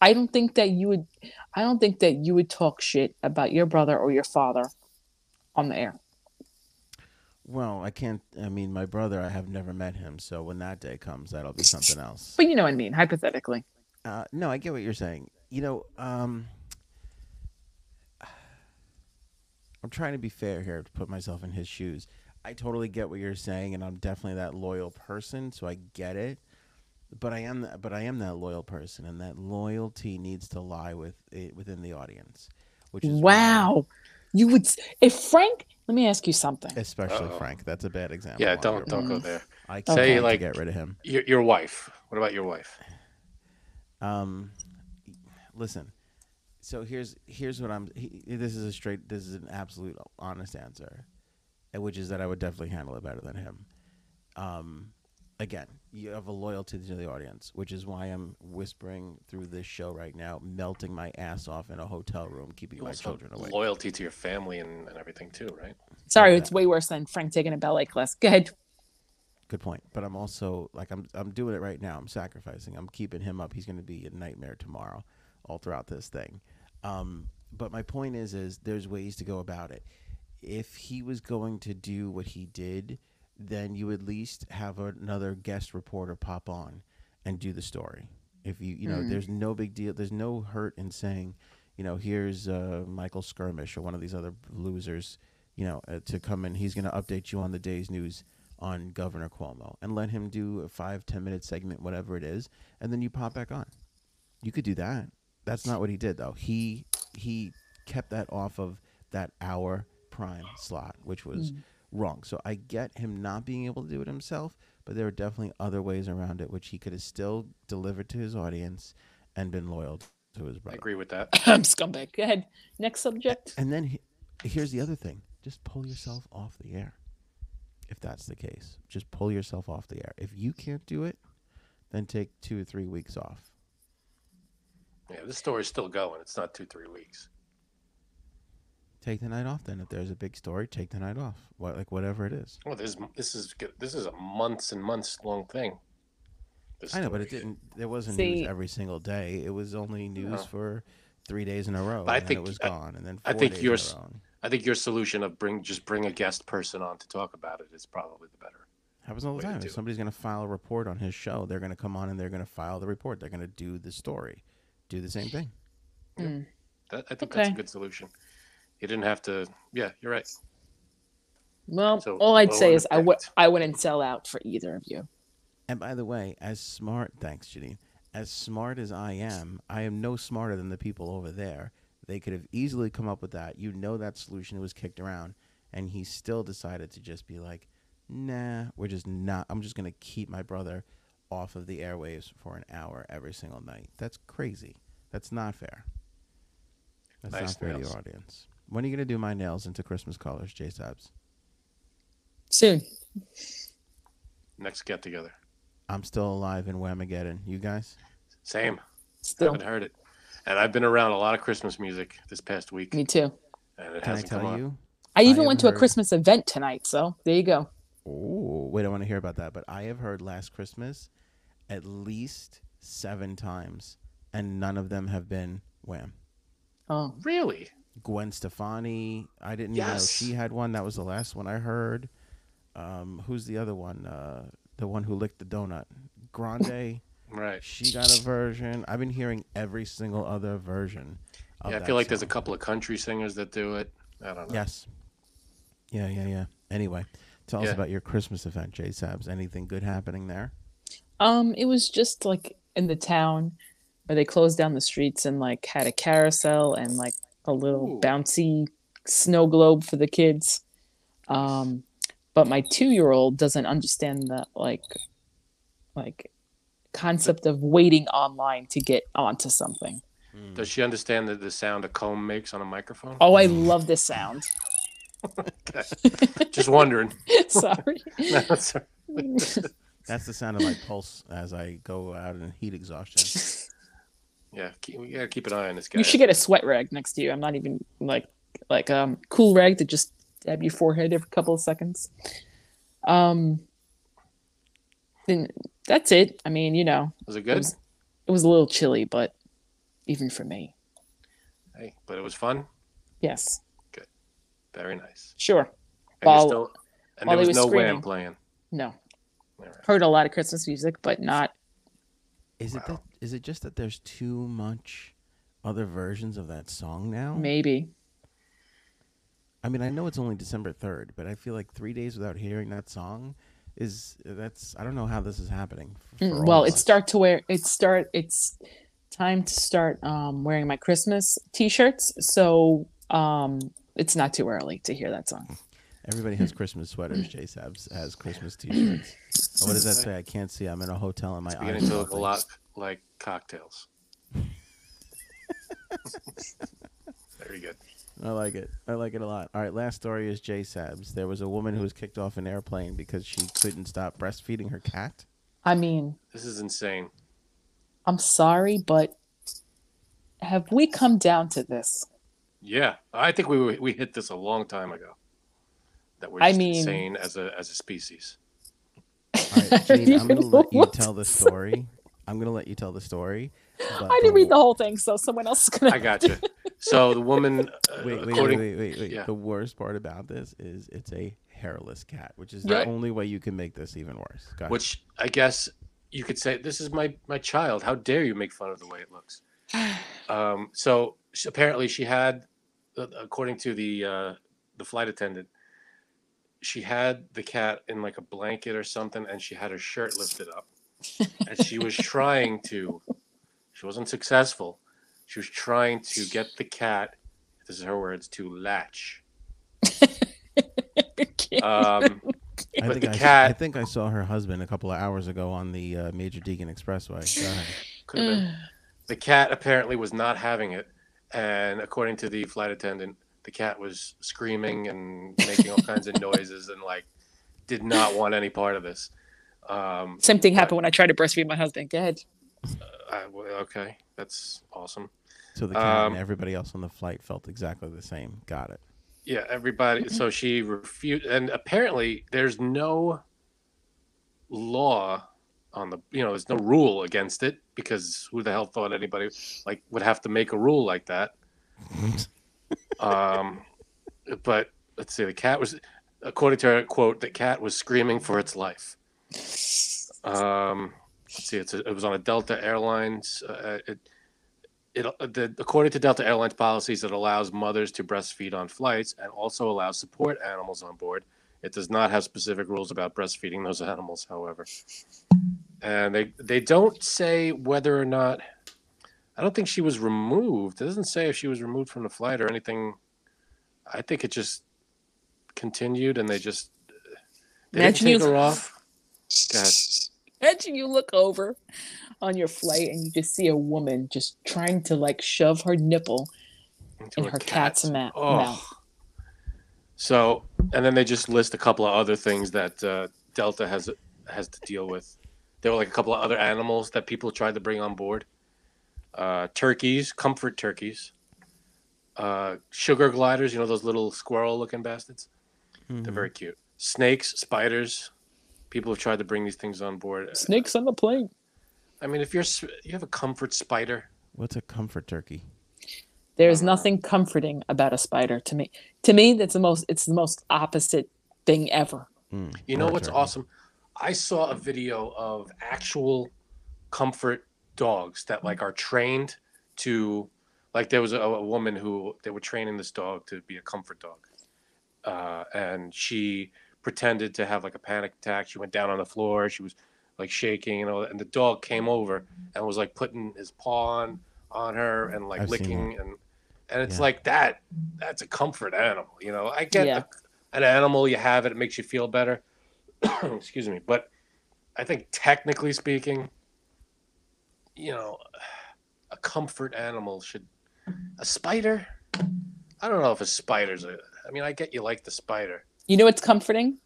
I don't think that you would. I don't think that you would talk shit about your brother or your father on the air. Well, I can't. I mean, my brother. I have never met him, so when that day comes, that'll be something else. But you know what I mean, hypothetically. Uh, no, I get what you're saying. You know, um, I'm trying to be fair here to put myself in his shoes. I totally get what you're saying, and I'm definitely that loyal person, so I get it. But I am, that, but I am that loyal person, and that loyalty needs to lie with it within the audience. Which is Wow, you would. If Frank, let me ask you something. especially Uh-oh. Frank. That's a bad example. Yeah, don't don't go there. I can't say like- get rid of him. Your your wife. What about your wife? Um, listen. So here's here's what I'm. He, this is a straight. This is an absolute honest answer, uh, which is that I would definitely handle it better than him. Um, again, you have a loyalty to the audience, which is why I'm whispering through this show right now, melting my ass off in a hotel room, keeping You my children have away. loyalty to your family and, and everything too, right? Sorry, like it's that. way worse than Frank taking a ballet class. Go ahead. Good point. But I'm also like I'm I'm doing it right now. I'm sacrificing. I'm keeping him up. He's going to be a nightmare tomorrow, all throughout this thing. Um, but my point is, is there's ways to go about it. If he was going to do what he did, then you at least have another guest reporter pop on and do the story. If you you know, there's no big deal. There's no hurt in saying, you know, here's uh, Michael Smerconish or one of these other losers, you know, uh, to come in. He's going to update you on the day's news on Governor Cuomo and let him do a five ten minute segment, whatever it is, and then you pop back on. You could do that. That's not what he did though. He he kept that off of that hour prime slot, which was Mm. Wrong. So I get him not being able to do it himself, but there are definitely other ways around it, which he could have still delivered to his audience and been loyal to his brother. I agree with that. *coughs* I'm scumbag. Go ahead. Next subject. And then he, here's the other thing: just pull yourself off the air. If that's the case, just pull yourself off the air. If you can't do it, then take two or three weeks off. Yeah, this story's still going. It's not two, three weeks. Take the night off. Then, if there's a big story, take the night off. What, like whatever it is. Well, this this is good- this is a months and months long thing. I know, but it didn't. There wasn't See- news every single day. It was only news No. for three days in a row. But I and then think- it was I- gone, and then I think days yours- in a. I think your solution of bring just bring a guest person on to talk about it is probably the better. Happens all the time. If somebody's going to file a report on his show, they're going to come on and they're going to file the report. They're going to do the story, do the same thing. Mm. That, I think that's a good solution. You didn't have to. Yeah, you're right. Well, So, all I'd say is it I would I wouldn't sell out for either of you. And by the way, as smart, thanks, Janine. As smart as I am, I am no smarter than the people over there. They could have easily come up with that. You know that solution was kicked around, and he still decided to just be like, "Nah, we're just not. I'm just gonna keep my brother off of the airwaves for an hour every single night. That's crazy. That's not fair. That's Nice not fair to nails. your audience. When are you gonna do my nails into Christmas colors, J Sabs? Soon. Next get together. I'm still alive in Whamageddon. You guys? Same. Still. Haven't heard it. And I've been around a lot of Christmas music this past week, Me too. and it Can hasn't come tell on. you? I even I went have to a Christmas event tonight, so there you go. Oh, wait, I want to hear about that. But I have heard Last Christmas at least seven times, and none of them have been Wham. Oh, Really? Gwen Stefani, I didn't even know she had one. That was the last one I heard. Um, who's the other one? Uh, the one who licked the donut. Grande, *laughs* Right. she got a version. I've been hearing every single other version. Yeah, I feel like there's a couple of country singers that do it. I don't know. Yes. Yeah, yeah, yeah. Anyway, tell us about your Christmas event, J Sabs. Anything good happening there? Um, it was just like in the town where they closed down the streets and like had a carousel and like a little Ooh. bouncy snow globe for the kids. Um, but my two-year-old doesn't understand the like like concept of waiting online to get onto something. Does she understand the, the sound a comb makes on a microphone? Oh, I love this sound. Okay. *laughs* Just wondering. *laughs* Sorry. No, it's all That's the sound of my pulse as I go out in heat exhaustion. *laughs* Yeah, keep, we gotta keep an eye on this guy. You should get a sweat rag next to you. I'm not even like like um cool rag to just dab your forehead every couple of seconds. Um then that's it. I mean, you know, Was it it good? was, it was a little chilly, but even for me. Hey, but it was fun. Yes. Good. Very nice. Sure. And, While- still, and there was were no screaming. wham playing. No. Right. Heard a lot of Christmas music, but not Is it that? Wow. Is it just that there's too much other versions of that song now? maybe. I mean, I know it's only December third, but I feel like three days without hearing that song is that's. I don't know how this is happening. Mm, well, of it's start to wear it start it's time to start um wearing my Christmas t-shirts. So um it's not too early to hear that song. Everybody has Christmas sweaters. J Sabs has Christmas T-shirts. Oh, what does that say? I can't see. I'm in a hotel and my It's eyes. beginning are to look a lot like cocktails. Very good. I like it. I like it a lot. All right, last story is J Sabs. There was a woman who was kicked off an airplane because she couldn't stop breastfeeding her cat. I mean, This is insane. I'm sorry, but have we come down to this? Yeah, I think we we hit this a long time ago. That we're I mean- insane as a as a species. All right, *laughs* Janine, I'm going to let you what? tell the story. I'm going to let you tell the story. but I didn't read the whole thing, so someone else is gonna. I *laughs* got you. So the woman, uh, Wait, wait, wait, wait, wait, wait. yeah. The worst part about this is it's a hairless cat, which is Right. the only way you can make this even worse. Go ahead. which I guess you could say, this is my my child. How dare you make fun of the way it looks? *sighs* Um, so she, apparently she had, uh, according to the uh, the flight attendant, she had the cat in like a blanket or something, and she had her shirt lifted up, and she was *laughs* trying to, she wasn't successful. She was trying to get the cat this is her words, to latch. *laughs* Um, I But think the I, s- cat- I think I saw her husband a couple of hours ago on the uh, Major Deegan Expressway. Go ahead. could have been. The cat apparently was not having it, and according to the flight attendant, the cat was screaming and making all kinds of noises and like did not want any part of this. Um, Same thing happened when I tried to breastfeed my husband. Go ahead. I, well, okay, that's awesome. So the cat Um, and everybody else on the flight felt exactly the same. Got it. Yeah, everybody. So she refused, and apparently there's no law on the, you know, there's no rule against it because who the hell thought anybody like would have to make a rule like that? *laughs* Um, but let's see, the cat was, according to her quote, the cat was screaming for its life. Um, let's see, a, it was on a Delta Airlines. Uh, it, it, the, according to Delta Airlines policies, it allows mothers to breastfeed on flights and also allows support animals on board. It does not have specific rules about breastfeeding those *laughs* animals, however. And they they don't say whether or not. I don't think she was removed. It doesn't say if she was removed from the flight or anything. I think it just continued, and they just they Imagine didn't take you- her off. Go ahead. *laughs* Imagine you look over on your flight and you just see a woman just trying to like shove her nipple into in her cat's ma- Oh. mouth. So, and then they just list a couple of other things that uh, Delta has has to deal with. There were like a couple of other animals that people tried to bring on board. Uh, turkeys, comfort turkeys, uh, sugar gliders. You know those little squirrel-looking bastards. They're Mhm. very cute. Snakes, spiders. People have tried to bring these things on board. Snakes on the plane. I mean, if you're you have a comfort spider, What's a comfort turkey? There's Uh, nothing comforting about a spider to me. To me, that's the most. It's the most opposite thing ever. Mm, You know what's turkey. awesome? I saw a video of actual comfort dogs that like are trained to like there was a, a woman who they were training this dog to be a comfort dog. Uh, and she pretended to have like a panic attack. She went down on the floor. She was like shaking and all that. And the dog came over and was like putting his paw on on her and like I've licking and and it's Yeah. like that that's a comfort animal you know i get Yeah. a- an animal you have it it makes you feel better *clears throat* excuse me but i think technically speaking you know a comfort animal should a spider i don't know if a spider's a i mean i get you like the spider You know what's comforting?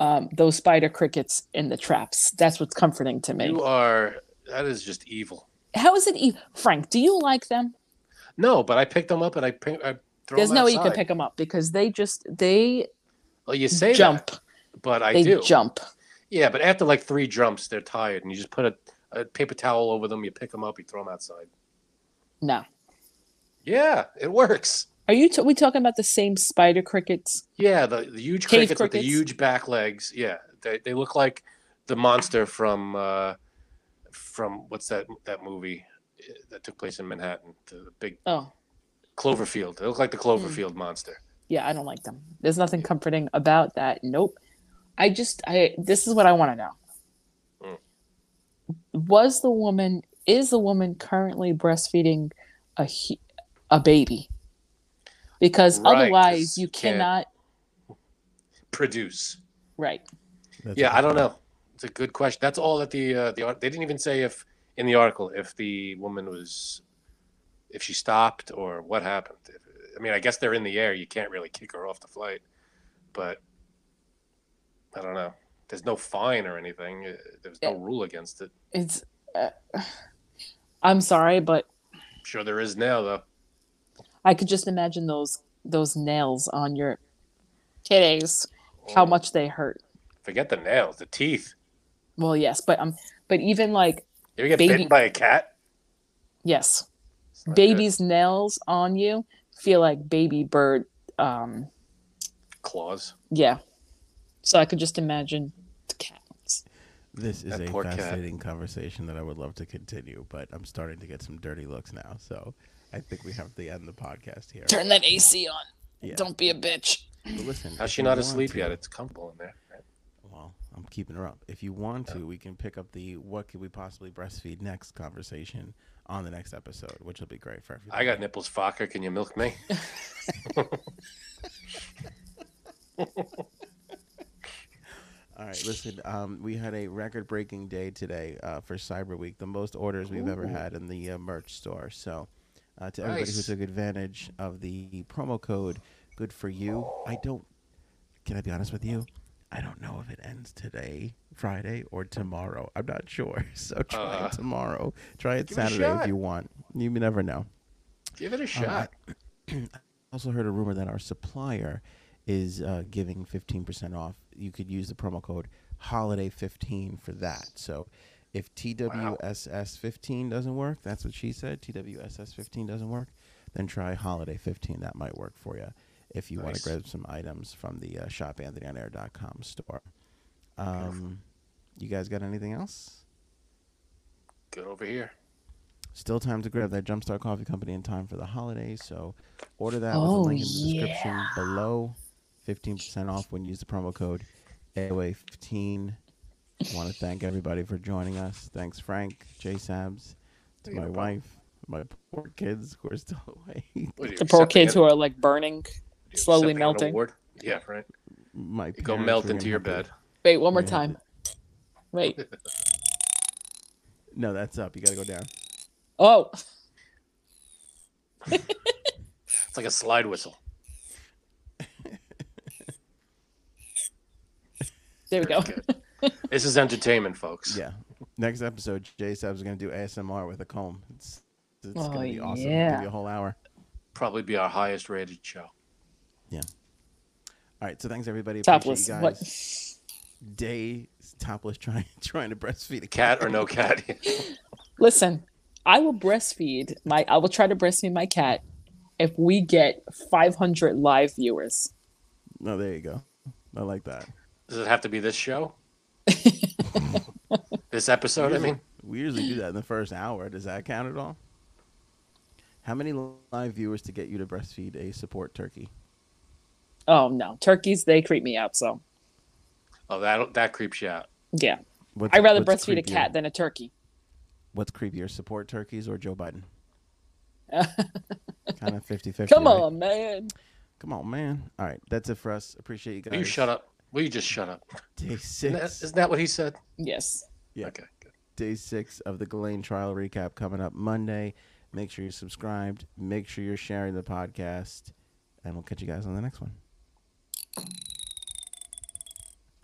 Um, those spider crickets in the traps. That's what's comforting to me. you are that is just evil How is it, evil, Frank? Do you like them? no but i picked them up and i, I throw There's no way you can pick them up because they just they well you say jump. that, but i they do jump. Yeah, but after like three jumps, they're tired, and you just put a, a paper towel over them. You pick them up, you throw them outside. No. Yeah, it works. Are you? T- we talking about the same spider crickets? Yeah, the, the huge Cave crickets, with the huge back legs. Yeah, they, they look like the monster from uh, from what's that that movie uh, that took place in Manhattan? The big Oh, Cloverfield. They look like the Cloverfield monster. yeah. I don't like them. There's nothing comforting about that. Nope. I just. I. This is what I want to know. Was the woman? Is the woman currently breastfeeding a a baby? Because Right, 'cause otherwise, you you can't- cannot. Produce. Right. That's yeah, I don't know. It's a good question. That's all that the uh, the. They didn't even say if in the article if the woman was if she stopped or what happened. If, I mean, I guess they're in the air. You can't really kick her off the flight, but I don't know. There's no fine or anything. Uh, There's no rule against it. It's. Uh, I'm sorry, but I'm sure there is now though. I could just imagine those those nails on your titties. How Mm. much they hurt. Forget the nails, the teeth. Well, yes, but um, but even like You get Baby- bitten by a cat? yes, It's not good. baby's nails on you feel like baby bird. Um, claws. yeah. So I could just imagine the cats. This is That a poor cat. fascinating conversation that I would love to continue, but I'm starting to get some dirty looks now. So I think we have to end the podcast here. Turn that AC on. Yeah. Don't be a bitch. But listen, How's she not asleep to- yet? It's comfortable in there. Right? Well, I'm keeping her up. If you want to, we can pick up the what could we possibly breastfeed next conversation on the next episode, which will be great for everybody. I got nipples, Focker. Can you milk me? *laughs* *laughs* *laughs* All right, listen. Um, we had a record-breaking day today uh, for Cyber Week, the most orders we've ever had in the uh, merch store. So, uh, to everybody who took advantage of the promo code, good for you. I don't. Can I be honest with you? I don't know if it ends today, Friday, or tomorrow. I'm not sure. *laughs* So try Uh, it tomorrow. Try it give it a Saturday if you want. You never know. Give it a Uh, shot. *clears throat* I also heard a rumor that our supplier is uh, giving 15% off. You could use the promo code holiday15 for that. So if TWSS15 doesn't work, that's what she said, TWSS15 doesn't work, then try holiday15. That might work for you if you want to grab some items from the uh, shopanthonyonair.com store. Um, you guys got anything else? Good over here. Still time to grab that Jumpstart Coffee Company in time for the holidays. So order that with the Oh, link in the description below. 15% off when you use the promo code AOA15. I want to thank everybody for joining us. Thanks, Frank, J Sabs, to my wife, my poor kids *laughs* who are still away, What The poor kids who are like burning. slowly melting. Yeah, right. my You go melt into your unhappy. bed. Wait, one more Yeah. time. Wait. No, that's up. You got to go down. Oh, *laughs* It's like a slide whistle. There we go. This is entertainment, folks. Yeah. Next episode, J Sabs going to do ASMR with a comb. It's, it's Oh, going to be awesome. yeah. Give you a whole hour. Probably be our highest rated show. Yeah. All right. So thanks, everybody. Appreciate Topless. You What? guys. Day topless trying *laughs* trying to breastfeed a Cat or no cat. Listen, I will breastfeed my. I will try to breastfeed my cat if we get 500 live viewers. No, there you go. I like that. Does it have to be this show? *laughs* this episode, I mean? We usually do that in the first hour. Does that count at all? How many live viewers to get you to breastfeed a support turkey? Oh no, turkeys they creep me out. So Oh, that that creeps you out. yeah, What's, I'd rather what's breastfeed a cat than a turkey. What's creepier, support turkeys or Joe Biden? *laughs* kind of 50 50. Come on, man. Come on, man. All right. That's it for us. Appreciate you guys. You shut up? Will you just shut up? Day Isn't that, six. isn't that what he said? Yes. Yeah. Okay, good. Day six of the Ghislaine trial recap coming up Monday. Make sure you're subscribed. Make sure you're sharing the podcast. And we'll catch you guys on the next one.